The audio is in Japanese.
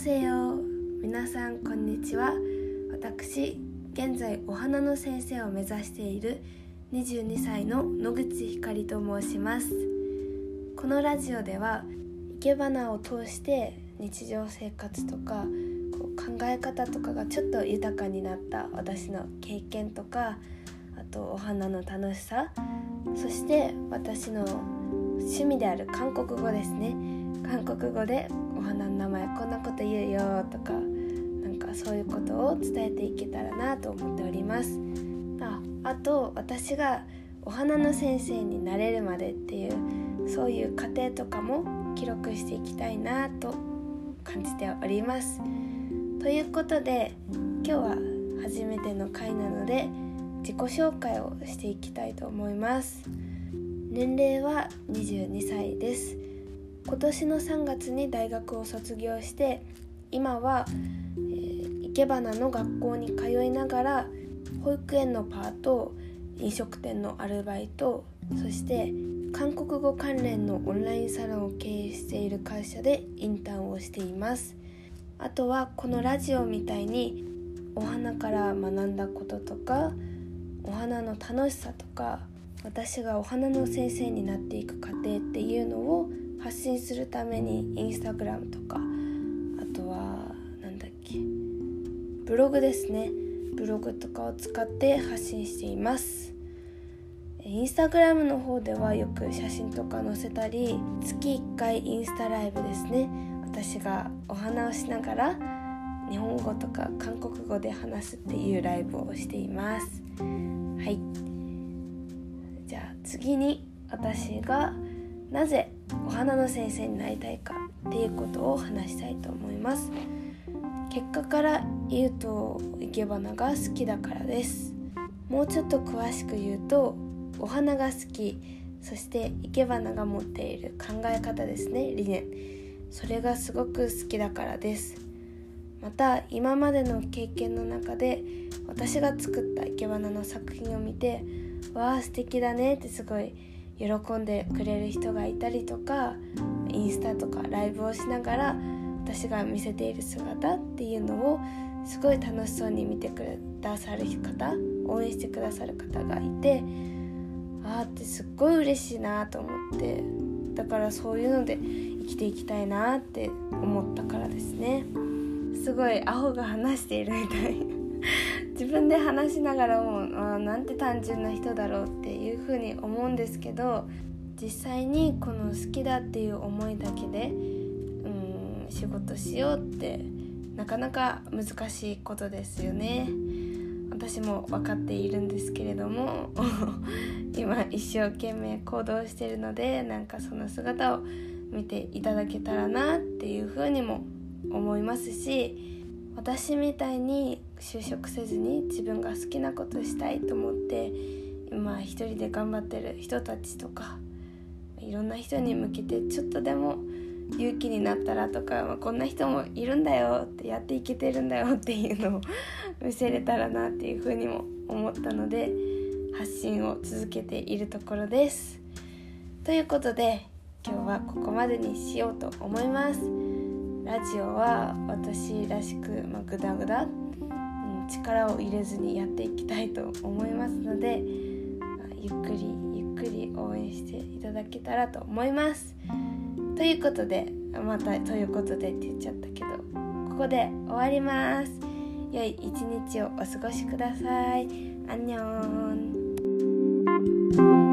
せよ。皆さんこんにちは。私現在お花の先生を目指している22歳の野口ひかりと申します。このラジオでは生け花を通して日常生活とかこう考え方とかがちょっと豊かになった私の経験とかあとお花の楽しさそして私の趣味である韓国語ですね。韓国語でお花の名前こんなこと言うよとかなんかそういうことを伝えていけたらなと思っております。ああと私がお花の先生になれるまでっていうそういう過程とかも記録していきたいなと感じております。ということで今日は初めての回なので自己紹介をしていきたいと思います。年齢は22歳です。今年の3月に大学を卒業して今は、えー、生け花の学校に通いながら保育園のパート飲食店のアルバイトそして韓国語関連のオンラインサロンを経営している会社でインターンをしています。あとはこのラジオみたいにお花から学んだこととかお花の楽しさとか私がお花の先生になっていく過程っていうのを発信するためにインスタグラムとかあとはなんだっけブログですね。ブログとかを使って発信しています。インスタグラムの方ではよく写真とか載せたり月1回インスタライブですね。私がお花をしながら日本語とか韓国語で話すっていうライブをしています。はい。じゃあ次に私がなぜお花の先生になりたいかっていうことを話したいと思います。結果から言うと生け花が好きだからです。もうちょっと詳しく言うとお花が好きそして生け花が持っている考え方ですね理念。それがすごく好きだからです。また今までの経験の中で私が作った生け花の作品を見てわあ素敵だねってすごい喜んでくれる人がいたりとかインスタとかライブをしながら私が見せている姿っていうのをすごい楽しそうに見てくださる方応援してくださる方がいてああってすっごい嬉しいなと思ってだからそういうので生きていきたいなって思ったからですね。すごいアホが話しているみたい。自分で話しながらもあなんて単純な人だろうっていうふうに思うんですけど実際にこの好きだっていう思いだけでうん仕事しようってなかなか難しいことですよね。私も分かっているんですけれども 今一生懸命行動してるのでなんかその姿を見ていただけたらなっていうふうにも思いますし私みたいに就職せずに自分が好きなことしたいと思って今一人で頑張ってる人たちとかいろんな人に向けてちょっとでも勇気になったらとか、まあ、こんな人もいるんだよってやっていけてるんだよっていうのを 見せれたらなっていうふうにも思ったので発信を続けているところです。ということで今日はここまでにしようと思います。ラジオは私らしく、まあ、グダグダ、うん、力を入れずにやっていきたいと思いますので、あ、ゆっくりゆっくり応援していただけたらと思います。ということでまた「ということで」って言っちゃったけどここで終わります。良い一日をお過ごしください。アンニョン